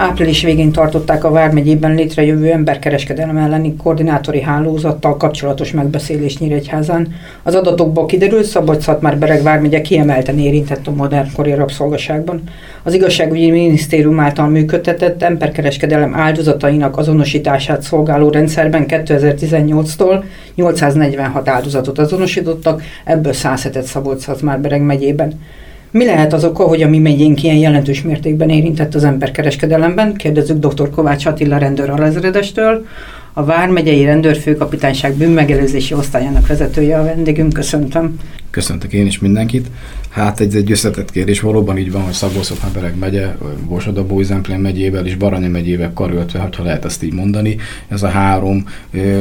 Április végén tartották a Vármegyében létrejövő emberkereskedelem elleni koordinátori hálózattal kapcsolatos megbeszélés Nyíregyházán. Az adatokból kiderült, szabolcs már Bereg vármegye kiemelten érintett a modern kori rabszolgaságban. Az igazságügyi minisztérium által működtetett emberkereskedelem áldozatainak azonosítását szolgáló rendszerben 2018-tól 846 áldozatot azonosítottak, ebből 107-et szabolcs már Bereg megyében. Mi lehet az oka, hogy a mi megyénk ilyen jelentős mértékben érintett az emberkereskedelemben? Kérdezzük dr. Kovács Attila rendőr alezredestől, a Vármegyei Rendőrfőkapitányság bűnmegelőzési osztályának vezetője a vendégünk. Köszöntöm. Köszöntök én is mindenkit. Hát egy, egy összetett kérdés, valóban így van, hogy szabolcs Habereg megye, Borsodabó Zemplén megyével és Baranya megyével karöltve, ha lehet ezt így mondani. Ez a három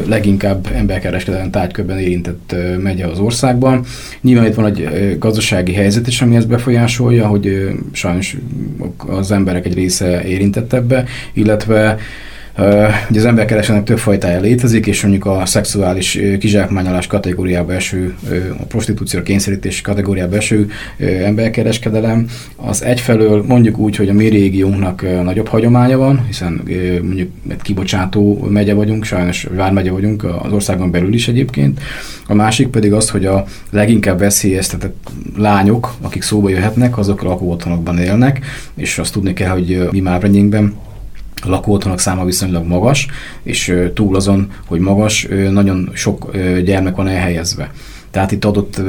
leginkább emberkereskedelem tárgykörben érintett megye az országban. Nyilván itt van egy gazdasági helyzet is, ami ezt befolyásolja, hogy sajnos az emberek egy része érintett ebbe, illetve Ugye az emberkereskedelem több fajtája létezik, és mondjuk a szexuális kizsákmányolás kategóriába eső, a prostitúció kényszerítés kategóriába eső emberkereskedelem, az egyfelől mondjuk úgy, hogy a mi régiónknak nagyobb hagyománya van, hiszen mondjuk egy kibocsátó megye vagyunk, sajnos vármegye vagyunk az országon belül is egyébként. A másik pedig az, hogy a leginkább veszélyeztetett lányok, akik szóba jöhetnek, azok lakóotthonokban élnek, és azt tudni kell, hogy mi már a lakóotthonok száma viszonylag magas, és túl azon, hogy magas, nagyon sok gyermek van elhelyezve. Tehát itt adott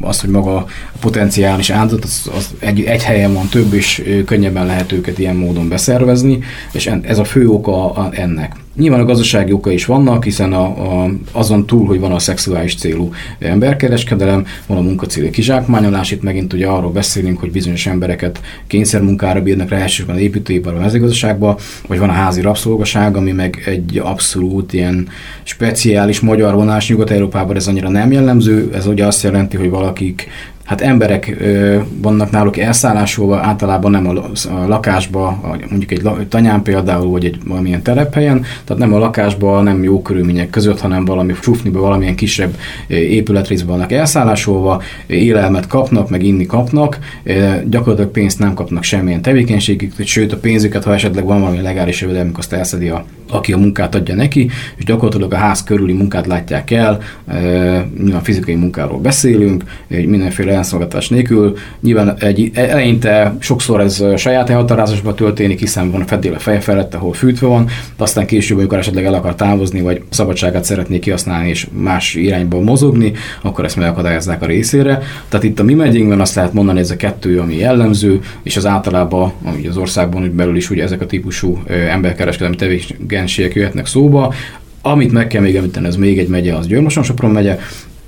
az, hogy maga a potenciális áldozat, az, az egy, egy helyen van több, és könnyebben lehet őket ilyen módon beszervezni, és ez a fő oka ennek. Nyilván a gazdasági oka is vannak, hiszen a, a, azon túl, hogy van a szexuális célú emberkereskedelem, van a munkacélú kizsákmányolás, itt megint ugye arról beszélünk, hogy bizonyos embereket kényszermunkára bírnak rá elsősorban építőiparban, a mezőgazdaságban, vagy van a házi rabszolgaság, ami meg egy abszolút ilyen speciális magyar vonás Nyugat-Európában ez annyira nem jellemző, ez ugye azt jelenti, hogy valakik hát emberek ö, vannak náluk elszállásolva, általában nem a, a lakásba, mondjuk egy tanyán például, vagy egy valamilyen telephelyen, tehát nem a lakásba, nem jó körülmények között, hanem valami csúfniba, valamilyen kisebb épületrészben vannak elszállásolva, élelmet kapnak, meg inni kapnak, gyakorlatilag pénzt nem kapnak semmilyen tevékenységük, sőt a pénzüket, ha esetleg van valami legális jövedelmük, azt elszedi a, aki a munkát adja neki, és gyakorlatilag a ház körüli munkát látják el, nyilván fizikai munkáról beszélünk, mindenféle elszolgáltatás nélkül. Nyilván egy, eleinte sokszor ez saját elhatározásban történik, hiszen van a fedél a feje felett, ahol fűtve van, de aztán később, amikor esetleg el akar távozni, vagy szabadságát szeretné kihasználni és más irányba mozogni, akkor ezt megakadályozzák a részére. Tehát itt a mi megyénkben azt lehet mondani, ez a kettő, ami jellemző, és az általában az országban belül is ugye ezek a típusú emberkereskedelmi tevékenységek jöhetnek szóba. Amit meg kell még említeni, ez még egy megye, az Győrmoson-Sopron megye,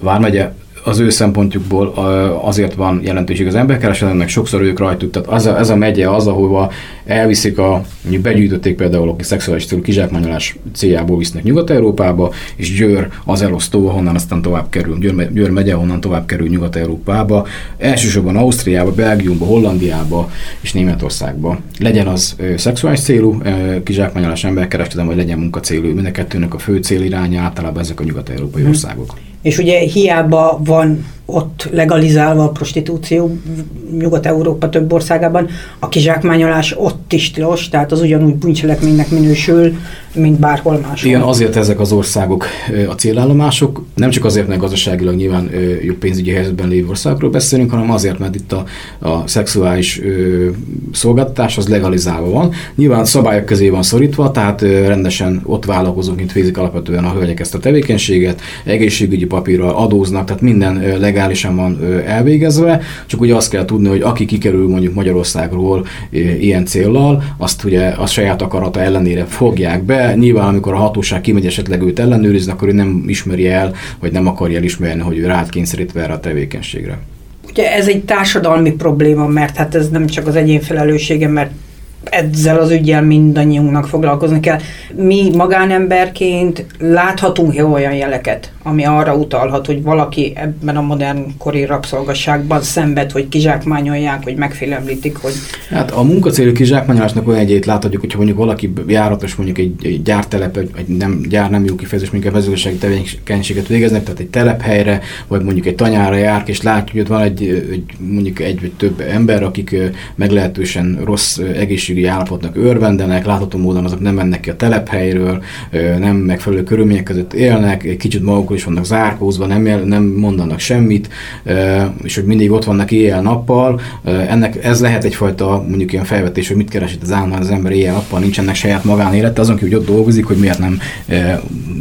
Vármegye, az ő szempontjukból azért van jelentőség az emberkereskedelemnek, sokszor ők rajtuk, tehát az a, ez a megye az, ahova elviszik a, mondjuk begyűjtötték például, aki szexuális célú kizsákmányolás céljából visznek Nyugat-Európába, és Győr az elosztó, ahonnan aztán tovább kerül, Győr, Győr megye, ahonnan tovább kerül Nyugat-Európába, elsősorban Ausztriába, Belgiumba, Hollandiába és Németországba. Legyen az ö, szexuális célú ö, kizsákmányolás emberkereskedelem, vagy legyen munkacélú, mind a kettőnek a fő céliránya általában ezek a nyugat-európai hmm. országok. És ugye hiába van ott legalizálva a prostitúció Nyugat-Európa több országában, a kizsákmányolás ott is tilos, tehát az ugyanúgy bűncselekménynek minősül, mint bárhol máshol. Igen, azért ezek az országok a célállomások, nem csak azért, mert gazdaságilag nyilván jobb pénzügyi helyzetben lévő országokról beszélünk, hanem azért, mert itt a, a szexuális ö, szolgáltatás az legalizálva van. Nyilván szabályok közé van szorítva, tehát ö, rendesen ott vállalkozók, mint fézik alapvetően a hölgyek ezt a tevékenységet, egészségügyi papírral adóznak, tehát minden ö, legálisan van elvégezve, csak ugye azt kell tudni, hogy aki kikerül mondjuk Magyarországról ilyen céllal, azt ugye a saját akarata ellenére fogják be, nyilván amikor a hatóság kimegy esetleg őt ellenőrizni, akkor ő nem ismeri el, vagy nem akarja elismerni, hogy ő rád kényszerítve erre a tevékenységre. Ugye ez egy társadalmi probléma, mert hát ez nem csak az egyén felelőssége, mert ezzel az ügyel mindannyiunknak foglalkozni kell. Mi magánemberként láthatunk-e olyan jeleket, ami arra utalhat, hogy valaki ebben a modern kori rabszolgasságban szenved, hogy kizsákmányolják, hogy megfélemlítik, hogy... Hát a munkacélű kizsákmányolásnak olyan egyét láthatjuk, hogyha mondjuk valaki járatos mondjuk egy, egy gyártelep, egy nem gyár nem jó kifejezés, mondjuk a mezőgazdasági tevékenységet végeznek, tehát egy telephelyre, vagy mondjuk egy tanyára jár, és látjuk, hogy ott van egy, egy mondjuk egy vagy több ember, akik meglehetősen rossz egészségügyi állapotnak örvendenek, látható módon azok nem mennek ki a telephelyről, nem megfelelő körülmények között élnek, kicsit maguk is vannak zárkózva, nem, él, nem mondanak semmit, és hogy mindig ott vannak éjjel-nappal. Ennek ez lehet egyfajta mondjuk ilyen felvetés, hogy mit keres itt az állandóan az ember éjjel-nappal, nincsenek saját magánélete, azon kívül, hogy ott dolgozik, hogy miért nem,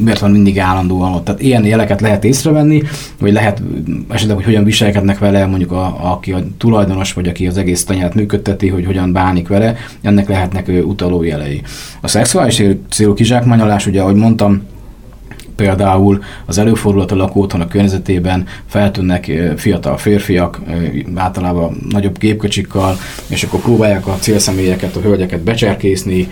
miért van mindig állandóan ott. Tehát ilyen jeleket lehet észrevenni, vagy lehet esetleg, hogy hogyan viselkednek vele, mondjuk a, aki a tulajdonos, vagy aki az egész tanyát működteti, hogy hogyan bánik vele, ennek lehetnek utaló jelei. A szexuális célú kizsákmányolás, ugye, ahogy mondtam, Például az előfordulhat a lakótthonok környezetében feltűnnek fiatal férfiak, általában nagyobb gépkocsikkal, és akkor próbálják a célszemélyeket, a hölgyeket becserkészni,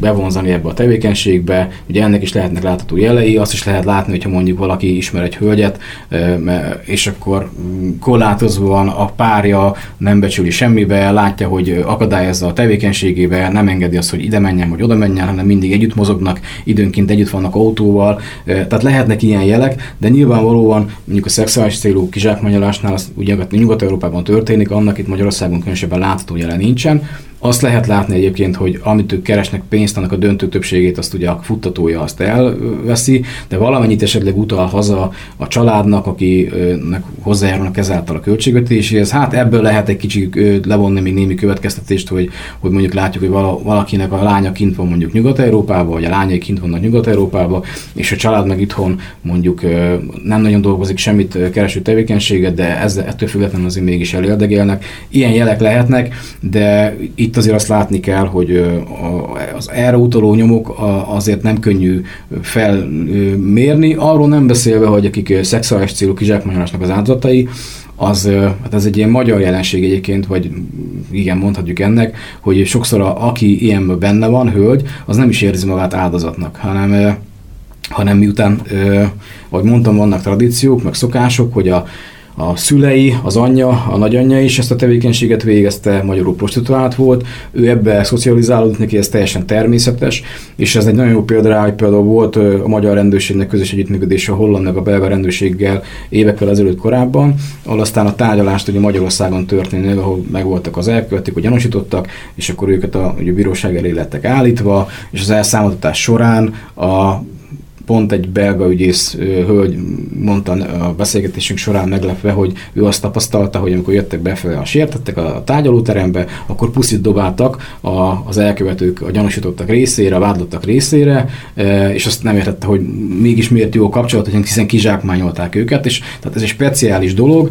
bevonzani ebbe a tevékenységbe. Ugye ennek is lehetnek látható jelei, azt is lehet látni, hogyha mondjuk valaki ismer egy hölgyet, és akkor mm, korlátozóan a párja nem becsüli semmibe, látja, hogy akadályozza a tevékenységébe, nem engedi azt, hogy ide menjen, vagy oda menjen, hanem mindig együtt mozognak, időnként együtt vannak autóval, autóval, tehát lehetnek ilyen jelek, de nyilvánvalóan mondjuk a szexuális célú kizsákmányolásnál az ugye Nyugat-Európában történik, annak itt Magyarországon különösebben látható jele nincsen, azt lehet látni egyébként, hogy amit ők keresnek pénzt, annak a döntő többségét azt ugye a futtatója azt elveszi, de valamennyit esetleg utal haza a családnak, akinek hozzájárulnak ezáltal a költségvetéséhez. Hát ebből lehet egy kicsit levonni még némi következtetést, hogy, hogy mondjuk látjuk, hogy valakinek a lánya kint van mondjuk Nyugat-Európában, vagy a lányai kint vannak Nyugat-Európában, és a család meg itthon mondjuk nem nagyon dolgozik semmit kereső tevékenységet, de ezzel, ettől függetlenül azért mégis elérdegélnek. Ilyen jelek lehetnek, de itt azért azt látni kell, hogy az erre utaló nyomok azért nem könnyű felmérni, arról nem beszélve, hogy akik szexuális célú kizsákmányolásnak az áldozatai, az, hát ez egy ilyen magyar jelenség egyébként, vagy igen, mondhatjuk ennek, hogy sokszor a, aki ilyen benne van, hölgy, az nem is érzi magát áldozatnak, hanem, hanem miután, ahogy mondtam, vannak tradíciók, meg szokások, hogy a, a szülei, az anyja, a nagyanyja is ezt a tevékenységet végezte, magyarul prostituált volt, ő ebbe szocializálódott, neki ez teljesen természetes, és ez egy nagyon jó példa rá, hogy például volt a magyar rendőrségnek közös együttműködése a holland meg a belga rendőrséggel évekkel ezelőtt korábban, ahol aztán a tárgyalást ugye Magyarországon történik, ahol megvoltak az elkövetők, hogy gyanúsítottak, és akkor őket a, ugye, a bíróság elé lettek állítva, és az elszámoltatás során a pont egy belga ügyész hölgy mondta a beszélgetésünk során meglepve, hogy ő azt tapasztalta, hogy amikor jöttek befelé a sértettek a tárgyalóterembe, akkor puszit dobáltak a, az elkövetők, a gyanúsítottak részére, a vádlottak részére, és azt nem értette, hogy mégis miért jó a kapcsolat, hiszen kizsákmányolták őket, és tehát ez egy speciális dolog.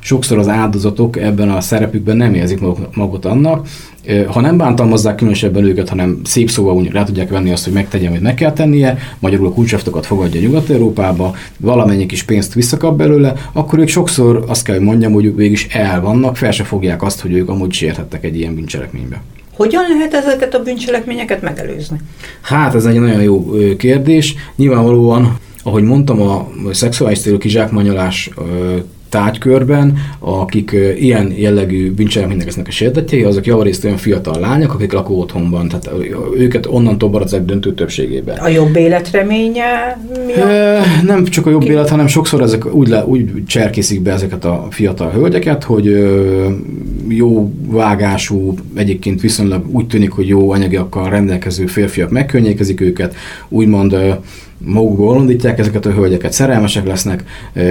Sokszor az áldozatok ebben a szerepükben nem érzik magukat annak, ha nem bántalmazzák különösebben őket, hanem szép szóval úgy rá tudják venni azt, hogy megtegyen, hogy meg kell tennie, magyarul a kulcsaftokat fogadja Nyugat-Európába, valamennyi kis pénzt visszakap belőle, akkor ők sokszor azt kell, hogy mondjam, hogy ők is el vannak, fel se fogják azt, hogy ők amúgy sérhettek egy ilyen bűncselekménybe. Hogyan lehet ezeket a bűncselekményeket megelőzni? Hát ez egy nagyon jó kérdés. Nyilvánvalóan, ahogy mondtam, a szexuális célú kizsákmányolás tárgykörben, akik ilyen jellegű bűncselekménynek lesznek a sértetjei, azok javarészt olyan fiatal lányok, akik lakó otthonban, tehát őket onnantól barazzák döntő többségében. A jobb életreménye mi a... Nem csak a jobb élet, hanem sokszor ezek úgy, le, úgy cserkészik be ezeket a fiatal hölgyeket, hogy jó vágású, egyébként viszonylag úgy tűnik, hogy jó anyagiakkal rendelkező férfiak megkönnyékezik őket, úgymond magukból rondítják ezeket a hölgyeket, szerelmesek lesznek,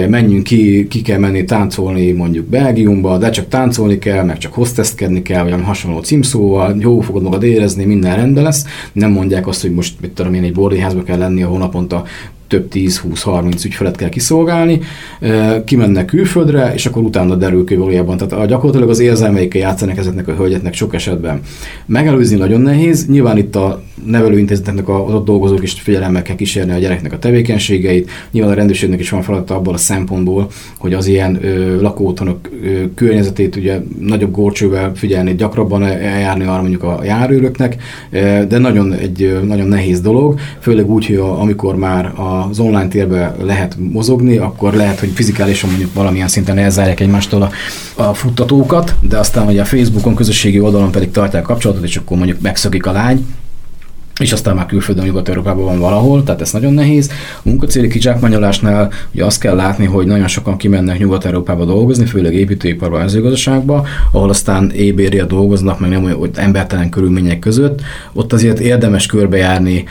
menjünk ki, ki kell menni táncolni mondjuk Belgiumba, de csak táncolni kell, meg csak hosteszkedni kell, vagy hasonló címszóval, jó fogod magad érezni, minden rendben lesz. Nem mondják azt, hogy most mit tudom én, egy bordéházba kell lenni a hónaponta több 10-20-30 ügyfelet kell kiszolgálni, kimennek külföldre, és akkor utána derül ki valójában. Tehát gyakorlatilag az érzelmeikkel játszanak ezeknek a hölgyeknek sok esetben. Megelőzni nagyon nehéz, nyilván itt a nevelőintézeteknek az ott dolgozók is figyelemmel kell kísérni a gyereknek a tevékenységeit. Nyilván a rendőrségnek is van feladata abból a szempontból, hogy az ilyen ö, lakótonok ö, környezetét ugye nagyobb górcsővel figyelni, gyakrabban eljárni arra mondjuk a járőröknek, de nagyon egy nagyon nehéz dolog, főleg úgy, hogy amikor már az online térbe lehet mozogni, akkor lehet, hogy fizikálisan mondjuk valamilyen szinten elzárják egymástól a, a futtatókat, de aztán hogy a Facebookon, közösségi oldalon pedig tartják kapcsolatot, és akkor mondjuk megszökik a lány, és aztán már külföldön, Nyugat-Európában van valahol, tehát ez nagyon nehéz. A munkacéli kizsákmányolásnál ugye azt kell látni, hogy nagyon sokan kimennek Nyugat-Európába dolgozni, főleg építőiparba, mezőgazdaságba, ahol aztán ébérje dolgoznak, meg nem olyan embertelen körülmények között. Ott azért érdemes körbejárni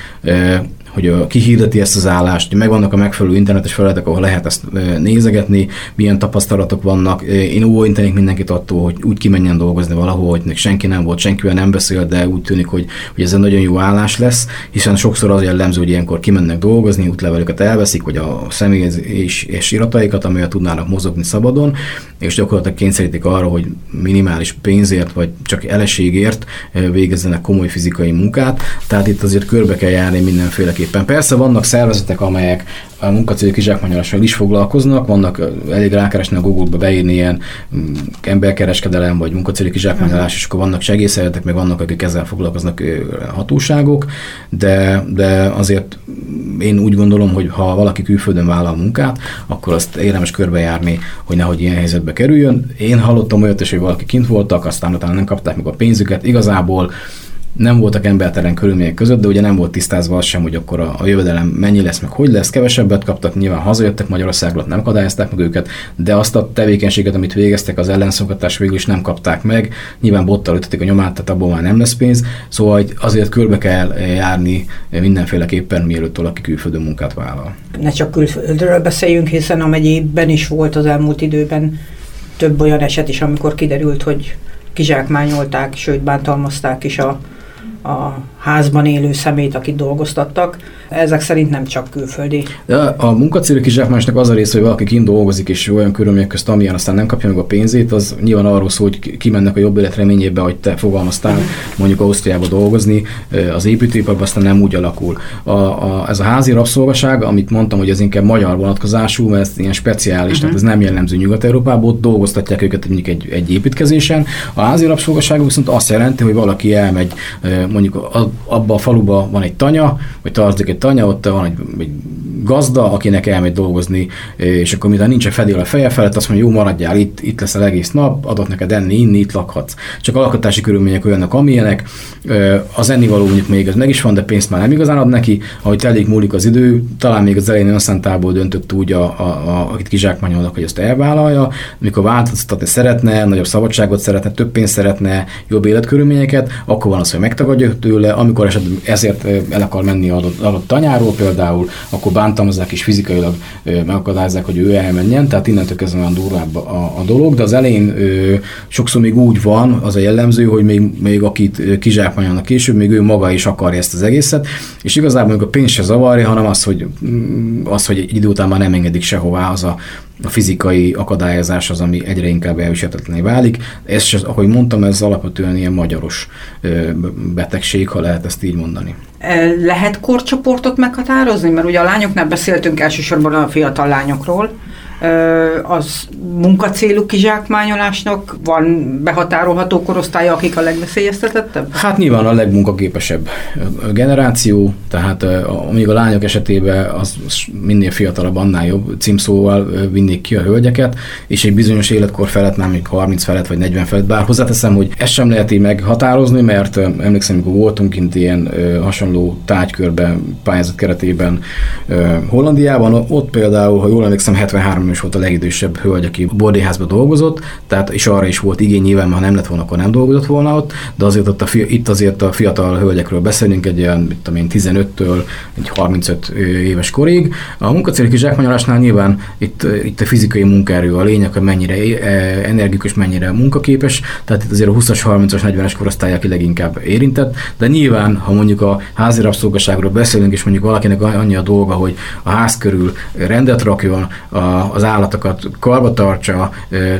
hogy kihirdeti ezt az állást, hogy megvannak a megfelelő internetes felületek, ahol lehet ezt nézegetni, milyen tapasztalatok vannak. Én óvintenék mindenkit attól, hogy úgy kimenjen dolgozni valahol, hogy senki nem volt, senkivel nem beszél, de úgy tűnik, hogy, hogy ez egy nagyon jó állás lesz, hiszen sokszor az jellemző, hogy ilyenkor kimennek dolgozni, útlevelüket elveszik, vagy a személy és, és irataikat, amivel tudnának mozogni szabadon, és gyakorlatilag kényszerítik arra, hogy minimális pénzért, vagy csak eleségért végezzenek komoly fizikai munkát. Tehát itt azért körbe kell járni mindenféle mindenképpen. Persze vannak szervezetek, amelyek a munkacéli kizsákmányolással is foglalkoznak, vannak elég rákeresni a Google-ba beírni ilyen mm, emberkereskedelem vagy munkacéli kizsákmányolás, és akkor vannak segélyszervezetek, meg vannak, akik ezzel foglalkoznak hatóságok, de, de azért én úgy gondolom, hogy ha valaki külföldön vállal munkát, akkor azt érdemes körbejárni, hogy nehogy ilyen helyzetbe kerüljön. Én hallottam olyat is, hogy valaki kint voltak, aztán utána nem kapták meg a pénzüket. Igazából nem voltak embertelen körülmények között, de ugye nem volt tisztázva az sem, hogy akkor a, a jövedelem mennyi lesz, meg hogy lesz, kevesebbet kaptak, nyilván hazajöttek Magyarországra, nem akadályozták meg őket, de azt a tevékenységet, amit végeztek, az ellenszolgatás végül is nem kapták meg, nyilván bottal ütötték a nyomát, tehát abból már nem lesz pénz, szóval azért körbe kell járni mindenféleképpen, mielőtt valaki külföldön munkát vállal. Ne csak külföldről beszéljünk, hiszen a is volt az elmúlt időben több olyan eset is, amikor kiderült, hogy kizsákmányolták, sőt bántalmazták is a a házban élő szemét, akit dolgoztattak. Ezek szerint nem csak külföldi. De a munkacélú kizsákmányosnak az a része, hogy valaki kint dolgozik, és olyan körülmények közt, amilyen aztán nem kapja meg a pénzét, az nyilván arról szól, hogy kimennek a jobb élet reményében, hogy te fogalmaztál mondjuk Ausztriába dolgozni, az építőiparban aztán nem úgy alakul. A, a, ez a házi rabszolgaság, amit mondtam, hogy ez inkább magyar vonatkozású, mert ez ilyen speciális, uh-huh. tehát ez nem jellemző Nyugat-Európában, ott dolgoztatják őket mondjuk egy, egy építkezésen. A házi rabszolgaság viszont azt jelenti, hogy valaki elmegy mondjuk abba a faluba van egy tanya, vagy tartozik egy tanya, ott van egy, egy gazda, akinek elmegy dolgozni, és akkor miután nincs a fedél a feje felett, azt mondja, jó, maradjál itt, itt leszel egész nap, adok neked enni, inni, itt lakhatsz. Csak a lakhatási körülmények olyanok, amilyenek, az ennivaló mondjuk még az meg is van, de pénzt már nem igazán ad neki, ahogy telik múlik az idő, talán még az elején önszántából döntött úgy, a, a, a, akit kizsákmányolnak, hogy ezt elvállalja, mikor változtatni szeretne, nagyobb szabadságot szeretne, több pénzt szeretne, jobb életkörülményeket, akkor van az, hogy megtagadja tőle, amikor esetleg ezért el akar menni adott, adott tanyáról például, akkor bántalmazzák és fizikailag megakadályozzák, hogy ő elmenjen, tehát innentől kezdve olyan durvább a, a dolog, de az elején ö, sokszor még úgy van, az a jellemző, hogy még, még akit kizsákmányolnak később, még ő maga is akarja ezt az egészet, és igazából a pénz se zavarja, hanem az, hogy, mm, az, hogy egy idő után már nem engedik sehová az a, a fizikai akadályozás az, ami egyre inkább elviselhetetlené válik. Ez, ahogy mondtam, ez alapvetően ilyen magyaros betegség, ha lehet ezt így mondani. Lehet korcsoportot meghatározni? Mert ugye a lányoknál beszéltünk elsősorban a fiatal lányokról, az munkacélú kizsákmányolásnak van behatárolható korosztálya, akik a legveszélyeztetettebb? Hát nyilván a legmunkaképesebb generáció, tehát amíg a lányok esetében az minél fiatalabb, annál jobb címszóval vinnék ki a hölgyeket, és egy bizonyos életkor felett, már még 30 felett vagy 40 felett, bár hozzáteszem, hogy ezt sem lehet így meghatározni, mert emlékszem, amikor voltunk kint ilyen hasonló tárgykörben, pályázat keretében Hollandiában, ott például, ha jól emlékszem, 73 is volt a legidősebb hölgy, aki bordéházban dolgozott, tehát és arra is volt igény, nyilván, ha nem lett volna, akkor nem dolgozott volna ott, de azért ott a, itt azért a fiatal hölgyekről beszélünk, egy olyan, mit tudom én, 15-től egy 35 éves korig. A munkacéli kizsákmányolásnál nyilván itt, itt a fizikai munkaerő a lényeg, hogy mennyire energikus, mennyire munkaképes, tehát itt azért a 20-as, 30-as, 40-es korosztály, aki leginkább érintett, de nyilván, ha mondjuk a házi beszélünk, és mondjuk valakinek annyi a dolga, hogy a ház körül rendet rakjon, a, az állatokat karba tartsa,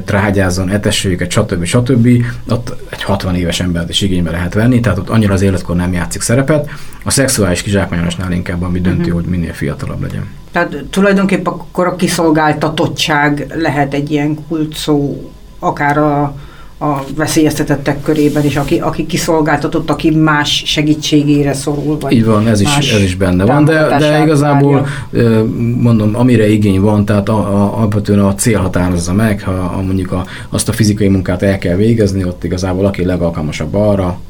trágyázzon, etesse őket, stb. stb. Ott egy 60 éves embert is igénybe lehet venni, tehát ott annyira az életkor nem játszik szerepet. A szexuális kizsákmányolásnál inkább ami dönti, uh-huh. hogy minél fiatalabb legyen. Tehát tulajdonképpen akkor a kiszolgáltatottság lehet egy ilyen kult szó, akár a a veszélyeztetettek körében is, aki, aki kiszolgáltatott, aki más segítségére szorul. Vagy Így van, ez is, ez is benne van, de, de igazából várja. mondom, amire igény van, tehát a, a, alapvetően a cél határozza meg, ha a, mondjuk a, azt a fizikai munkát el kell végezni, ott igazából aki legalkalmasabb arra,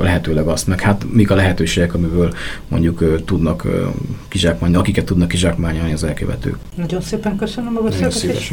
lehetőleg azt, meg hát mik a lehetőségek, amiből mondjuk tudnak kizsákmányolni, akiket tudnak kizsákmányolni az elkövetők. Nagyon szépen köszönöm a beszélgetést.